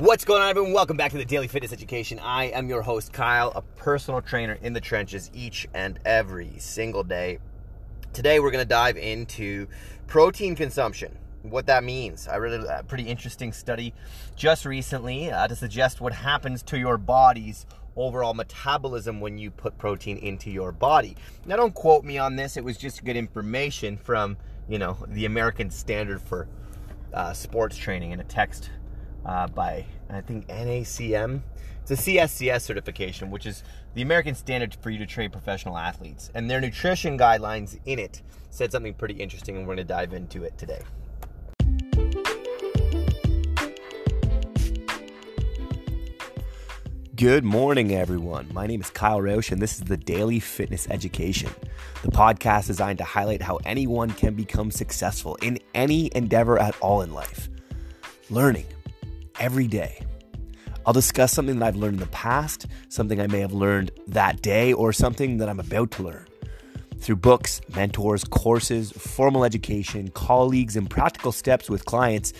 What's going on, everyone? Welcome back to the Daily Fitness Education. I am your host, Kyle, a personal trainer in the trenches each and every single day. Today, we're going to dive into protein consumption, what that means. I read a pretty interesting study just recently uh, to suggest what happens to your body's overall metabolism when you put protein into your body. Now, don't quote me on this, it was just good information from, you know, the American Standard for uh, Sports Training in a text uh, by I think NACM. It's a CSCS certification, which is the American standard for you to train professional athletes. And their nutrition guidelines in it said something pretty interesting, and we're going to dive into it today. Good morning, everyone. My name is Kyle Roche, and this is the Daily Fitness Education, the podcast designed to highlight how anyone can become successful in any endeavor at all in life. Learning every day. I'll discuss something that I've learned in the past, something I may have learned that day, or something that I'm about to learn. Through books, mentors, courses, formal education, colleagues, and practical steps with clients,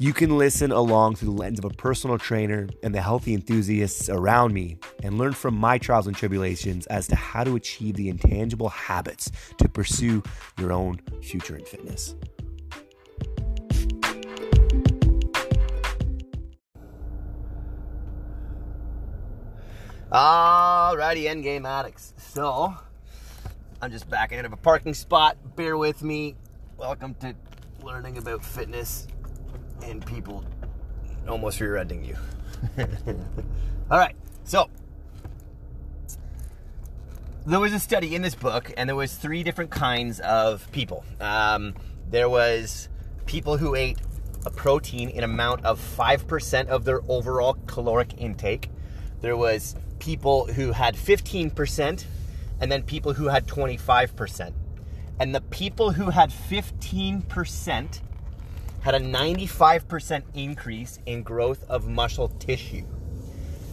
you can listen along through the lens of a personal trainer and the healthy enthusiasts around me and learn from my trials and tribulations as to how to achieve the intangible habits to pursue your own future in fitness. Alrighty, endgame addicts. So, I'm just backing out of a parking spot. Bear with me. Welcome to learning about fitness and people almost rear-ending you. All right, so there was a study in this book, and there was three different kinds of people. Um, there was people who ate a protein in amount of five percent of their overall caloric intake. There was people who had 15% and then people who had 25%. And the people who had 15% had a 95% increase in growth of muscle tissue.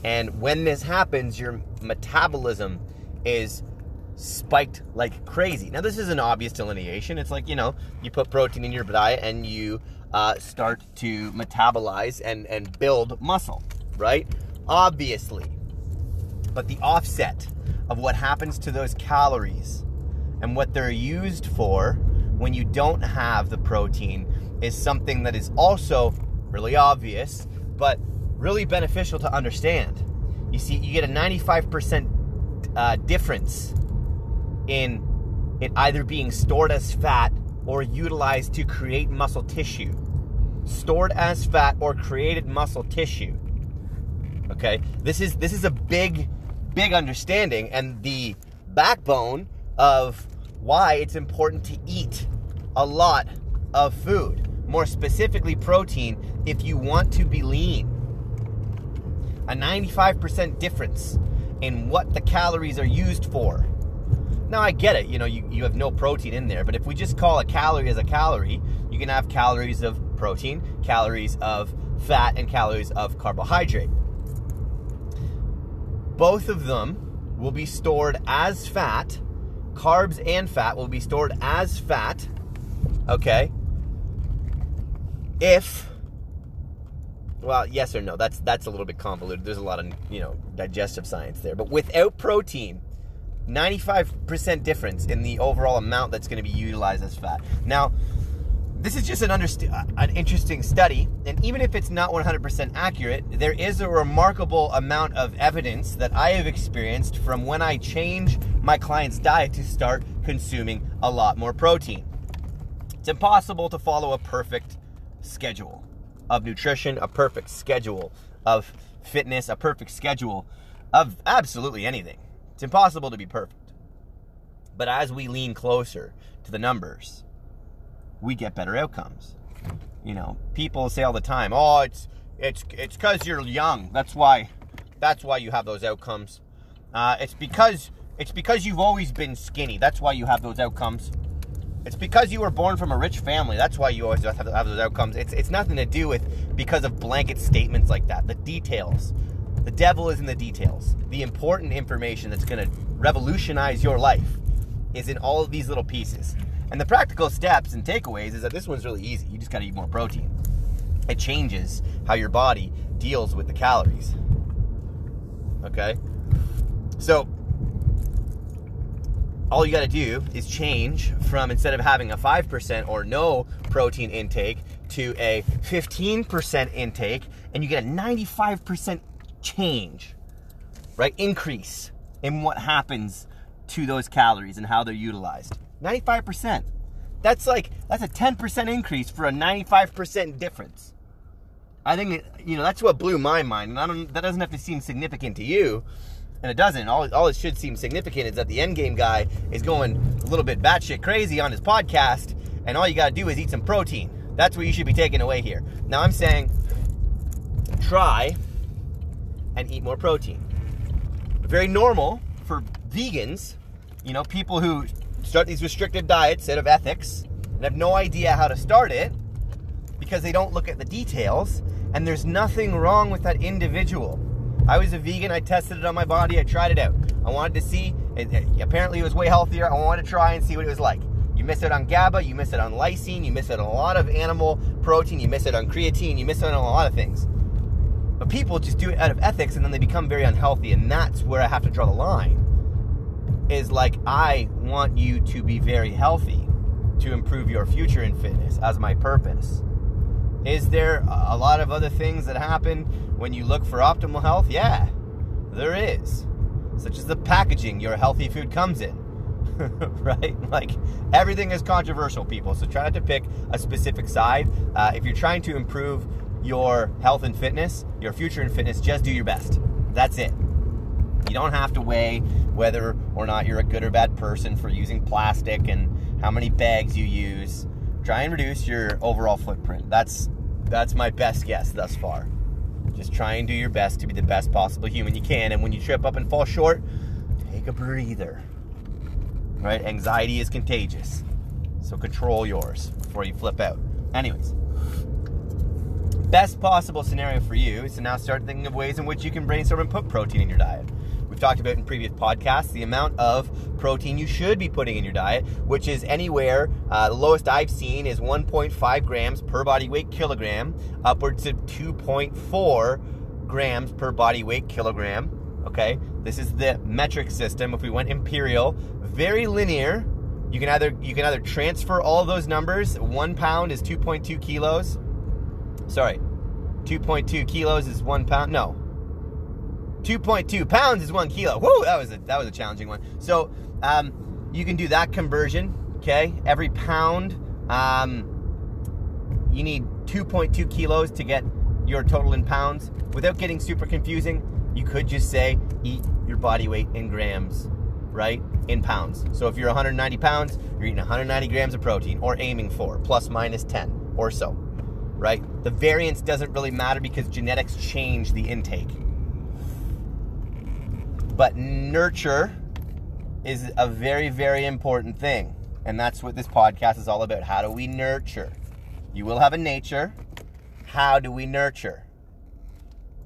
And when this happens, your metabolism is spiked like crazy. Now, this is an obvious delineation. It's like, you know, you put protein in your diet and you uh, start to metabolize and, and build muscle, right? Obviously. But the offset of what happens to those calories and what they're used for when you don't have the protein is something that is also really obvious, but really beneficial to understand. You see, you get a 95% uh, difference in it either being stored as fat or utilized to create muscle tissue. Stored as fat or created muscle tissue. Okay, this is this is a big big understanding and the backbone of why it's important to eat a lot of food, more specifically protein, if you want to be lean. A 95% difference in what the calories are used for. Now, I get it, you know, you, you have no protein in there, but if we just call a calorie as a calorie, you can have calories of protein, calories of fat, and calories of carbohydrate both of them will be stored as fat. Carbs and fat will be stored as fat. Okay? If well, yes or no. That's that's a little bit convoluted. There's a lot of, you know, digestive science there. But without protein, 95% difference in the overall amount that's going to be utilized as fat. Now, this is just an, underst- uh, an interesting study, and even if it's not 100% accurate, there is a remarkable amount of evidence that I have experienced from when I change my client's diet to start consuming a lot more protein. It's impossible to follow a perfect schedule of nutrition, a perfect schedule of fitness, a perfect schedule of absolutely anything. It's impossible to be perfect. But as we lean closer to the numbers, we get better outcomes. You know, people say all the time, "Oh, it's it's it's because you're young. That's why that's why you have those outcomes. Uh, it's because it's because you've always been skinny. That's why you have those outcomes. It's because you were born from a rich family. That's why you always have, have those outcomes. It's it's nothing to do with because of blanket statements like that. The details. The devil is in the details. The important information that's going to revolutionize your life is in all of these little pieces. And the practical steps and takeaways is that this one's really easy. You just got to eat more protein. it changes how your body deals with the calories. Okay? So, all you got to do is change from instead of having a 5% or no protein intake to a 15% intake, and you get a 95% change, right? Increase in what happens to those calories and how they're utilized. 95%. That's like, that's a 10% increase for a 95% difference. I think, you know, that's what blew my mind. And I don't, that doesn't have to seem significant to you and it doesn't. All, all it should seem significant is that the end game guy is going a little bit batshit crazy on his podcast, and all you got to do is eat some protein. That's what you should be taking away here. Now, I'm saying try and eat more protein. Very normal for vegans, you know, people who start these restrictive diets out of ethics and have no idea how to start it because they don't look at the details, and there's nothing wrong with that individual I was a vegan. I tested it on my body. I tried it out. I wanted to see. It, it, apparently, it was way healthier. I wanted to try and see what it was like. You miss it on GABA. You miss it on lysine. You miss it on a lot of animal protein. You miss it on creatine. You miss it on a lot of things. But people just do it out of ethics, and then they become very unhealthy. And that's where I have to draw the line. Is like I want you to be very healthy to improve your future in fitness as my purpose. Is there a lot of other things that happen when you look for optimal health? Yeah, there is. Such as the packaging your healthy food comes in. right? Like everything is controversial, people. So try not to pick a specific side. Uh, if you're trying to improve your health and fitness, your future in fitness, just do your best. That's it. You don't have to weigh whether or not you're a good or bad person for using plastic and how many bags you use try and reduce your overall footprint. That's that's my best guess thus far. Just try and do your best to be the best possible human you can. And when you trip up and fall short, take a breather. Right? Anxiety is contagious. So control yours before you flip out. Anyways, best possible scenario for you is to now start thinking of ways in which you can brainstorm and put protein in your diet talked about in previous podcasts the amount of protein you should be putting in your diet, which is anywhere, uh, the lowest I've seen is 1.5 grams per body weight kilogram, upwards to 2.4 grams per body weight kilogram. Okay, this is the metric system. If we went imperial, very linear. You can either you can either transfer all those numbers. One pound is 2.2 kilos. Sorry, 2.2 kilos is one pound. No, 2.2 pounds is one kilo. Whoa, that was a that was a challenging one. So um, you can do that conversion. Okay, every pound, um, you need 2.2 kilos to get your total in pounds. Without getting super confusing, you could just say eat your body weight in grams, right? In pounds. So if you're 190 pounds, you're eating 190 grams of protein, or aiming for plus minus 10 or so, right? The variance doesn't really matter because genetics change the intake. But nurture is a very, very important thing. And that's what this podcast is all about. How do we nurture? You will have a nature. How do we nurture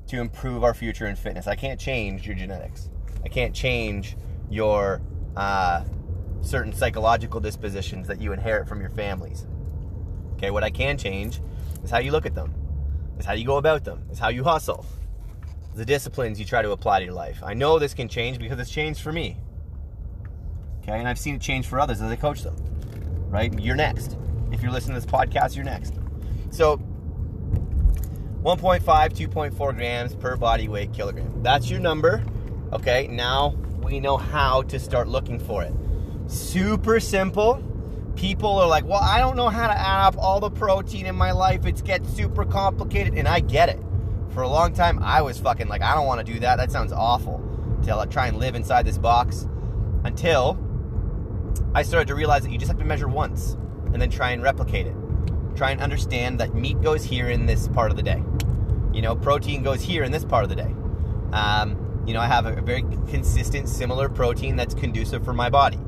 to improve our future in fitness? I can't change your genetics. I can't change your uh, certain psychological dispositions that you inherit from your families. Okay, what I can change is how you look at them, is how you go about them, is how you hustle, the disciplines you try to apply to your life. I know this can change because it's changed for me. Okay, and I've seen it change for others as I coach them. Right? You're next. If you're listening to this podcast, you're next. So 1.5, 2.4 grams per body weight kilogram. That's your number. Okay, now we know how to start looking for it. Super simple. People are like, well, I don't know how to add up all the protein in my life. It gets super complicated, and I get it for a long time, I was fucking like, I don't want to do that. That sounds awful. To try and live inside this box until I started to realize that you just have to measure once and then try and replicate it. Try and understand that meat goes here in this part of the day. You know, protein goes here in this part of the day. Um, you know, I have a very consistent, similar protein that's conducive for my body.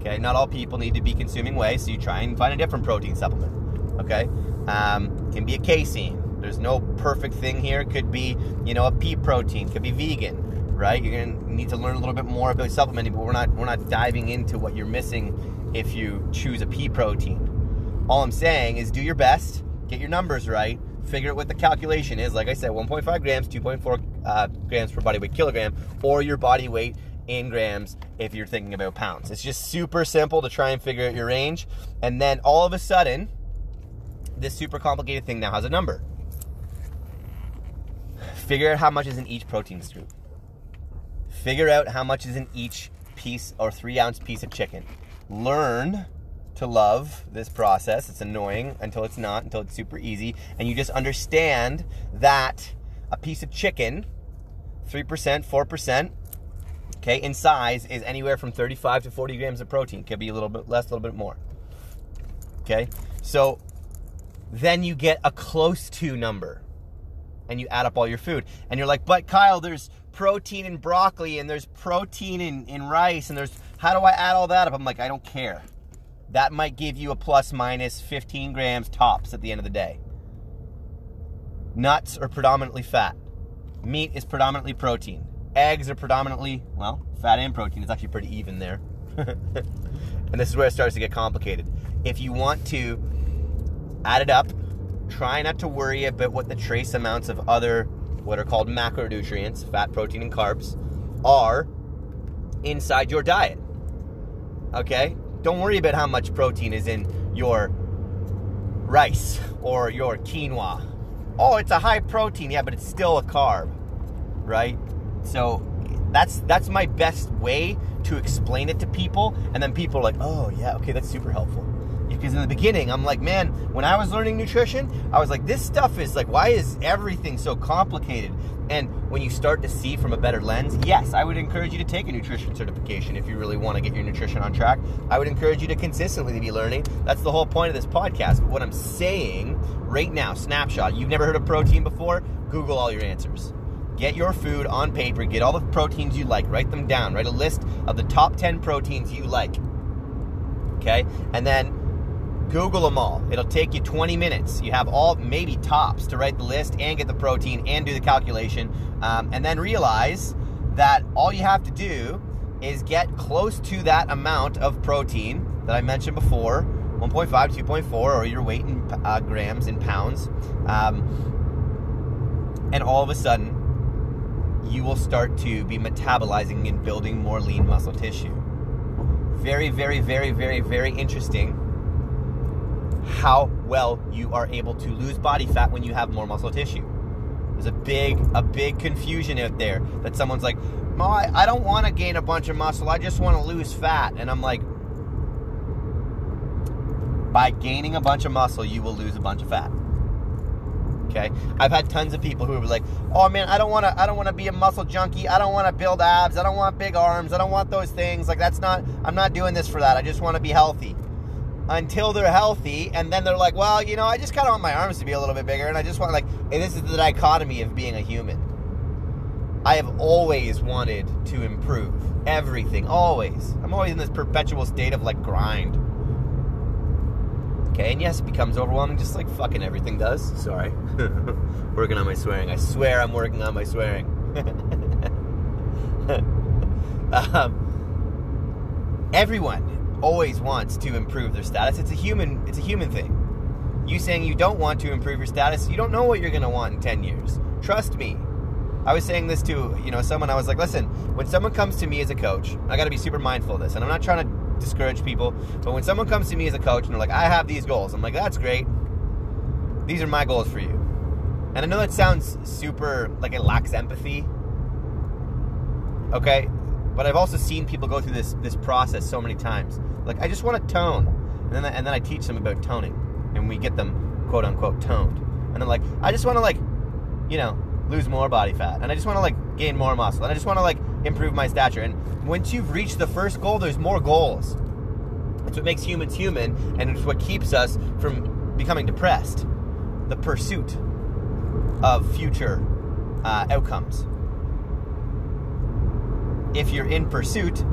Okay, not all people need to be consuming whey, so you try and find a different protein supplement. Okay, um, can be a casein, there's no perfect thing here. It could be, you know, a pea protein, could be vegan, right? You're gonna need to learn a little bit more about supplementing, but we're not we're not diving into what you're missing if you choose a pea protein. All I'm saying is do your best, get your numbers right, figure out what the calculation is. Like I said, 1.5 grams, 2.4 uh, grams per body weight kilogram, or your body weight in grams if you're thinking about pounds. It's just super simple to try and figure out your range. And then all of a sudden, this super complicated thing now has a number. Figure out how much is in each protein scoop. Figure out how much is in each piece or three ounce piece of chicken. Learn to love this process. It's annoying until it's not, until it's super easy. And you just understand that a piece of chicken, 3%, 4%, okay, in size is anywhere from 35 to 40 grams of protein. Could be a little bit less, a little bit more. Okay? So then you get a close to number and you add up all your food. And you're like, but Kyle, there's protein in broccoli and there's protein in, in rice and there's, how do I add all that up? I'm like, I don't care. That might give you a plus minus 15 grams tops at the end of the day. Nuts are predominantly fat. Meat is predominantly protein. Eggs are predominantly, well, fat and protein. It's actually pretty even there. and this is where it starts to get complicated. If you want to add it up, try not to worry about what the trace amounts of other, what are called macronutrients, fat, protein, and carbs, are inside your diet. Okay? Don't worry about how much protein is in your rice or your quinoa. Oh, it's a high protein, yeah, but it's still a carb, right? So that's that's my best way to explain it to people, and then people are like, "Oh, yeah, okay, that's super helpful." Because in the beginning i'm like man when i was learning nutrition i was like this stuff is like why is everything so complicated? And when you start to see from a better lens yes i would encourage you to take a nutrition certification if you really want to get your nutrition on track. I would encourage you to consistently be learning. That's the whole point of this podcast. But what i'm saying right now snapshot you've never heard of protein before? Google all your answers. Get your food on paper, get all the proteins you like, write them down, write a list of the top 10 proteins you like. Okay? And then Google them all. It'll take you 20 minutes. You have all maybe tops to write the list and get the protein and do the calculation. Um, and then realize that all you have to do is get close to that amount of protein that I mentioned before 1.5, 2.4, or your weight in uh, grams in pounds. Um, and all of a sudden, you will start to be metabolizing and building more lean muscle tissue. Very, very, very, very, very interesting how well you are able to lose body fat when you have more muscle tissue. There's a big, a big confusion out there that someone's like, "Oh, I, I don't want to gain a bunch of muscle. I just want to lose fat." And I'm like, by gaining a bunch of muscle, you will lose a bunch of fat. Okay, I've had tons of people who are like, "Oh man, I don't want to. I don't want to be a muscle junkie. I don't want to build abs. I don't want big arms. I don't want those things. Like that's not. I'm not doing this for that. I just want to be healthy." Until they're healthy, and then they're like, well, you know, I just kind of want my arms to be a little bit bigger, and I just want like, this is the dichotomy of being a human. I have always wanted to improve everything, always. I'm always in this perpetual state of like grind. Okay, and yes, it becomes overwhelming, just like fucking everything does. Sorry, working on my swearing. I swear I'm working on my swearing. um, everyone always wants to improve their status. It's a human it's a human thing. You saying you don't want to improve your status, you don't know what you're going to want in 10 years. Trust me. I was saying this to, you know, someone I was like, "Listen, when someone comes to me as a coach, I got to be super mindful of this. And I'm not trying to discourage people, but when someone comes to me as a coach and they're like, "I have these goals." I'm like, "That's great. These are my goals for you." And I know that sounds super like it lacks empathy. Okay? But I've also seen people go through this this process so many times. Like I just want to tone, and then and then I teach them about toning, and we get them quote unquote toned. And then like I just want to like, you know, lose more body fat, and I just want to like gain more muscle, and I just want to like improve my stature. And once you've reached the first goal, there's more goals. It's what makes humans human, and it's what keeps us from becoming depressed. The pursuit of future uh, outcomes if you're in pursuit,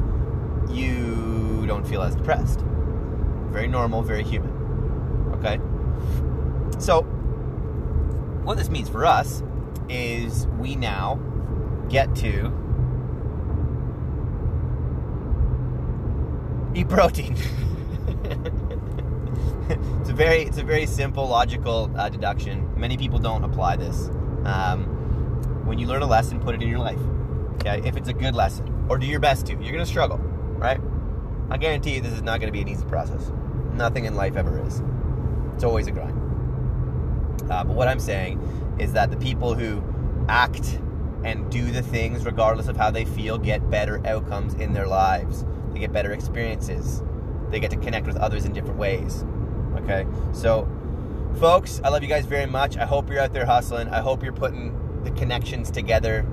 you don't feel as depressed. Very normal, very human. Okay? So, what this means for us is we now get to eat protein. it's a very it's a very simple logical uh, deduction. Many people don't apply this. Um, when you learn a lesson, put it in your life. Okay, if it's a good lesson, or do your best to. You're gonna struggle, right? I guarantee you, this is not gonna be an easy process. Nothing in life ever is. It's always a grind. Uh, but what I'm saying is that the people who act and do the things regardless of how they feel get better outcomes in their lives. They get better experiences. They get to connect with others in different ways. Okay? So, folks, I love you guys very much. I hope you're out there hustling. I hope you're putting the connections together.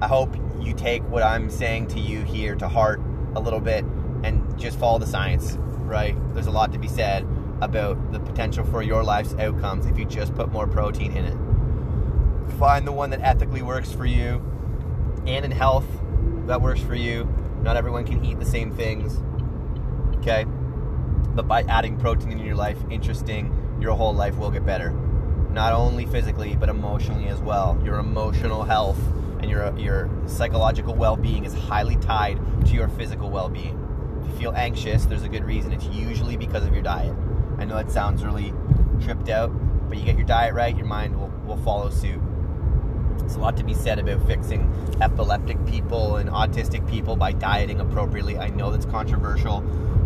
I hope you take what I'm saying to you here to heart a little bit and just follow the science, right? There's a lot to be said about the potential for your life's outcomes if you just put more protein in it. Find the one that ethically works for you and in health that works for you. Not everyone can eat the same things. Okay? But by adding protein in your life, interesting, your whole life will get better. Not only physically, but emotionally as well. Your emotional health and your your psychological well-being is highly tied to your physical well-being. If you feel anxious, there's a good reason. It's usually because of your diet. I know that sounds really tripped out, but you get your diet right, your mind will, will follow suit. There's a lot to be said about fixing epileptic people and autistic people by dieting appropriately. I know that's controversial,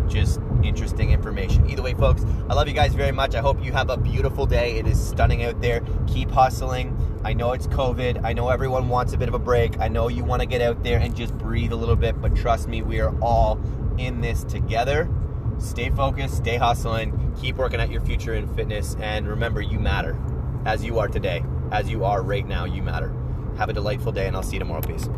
just interesting information. Either way, folks, I love you guys very much. I hope you have a beautiful day. It is stunning out there. Keep hustling. I know it's COVID. I know everyone wants a bit of a break. I know you want to get out there and just breathe a little bit, but trust me, we are all in this together. Stay focused, stay hustling, keep working at your future in fitness, and remember, you matter as you are today, as you are right now, you matter. Have a delightful day, and I'll see you tomorrow. Peace.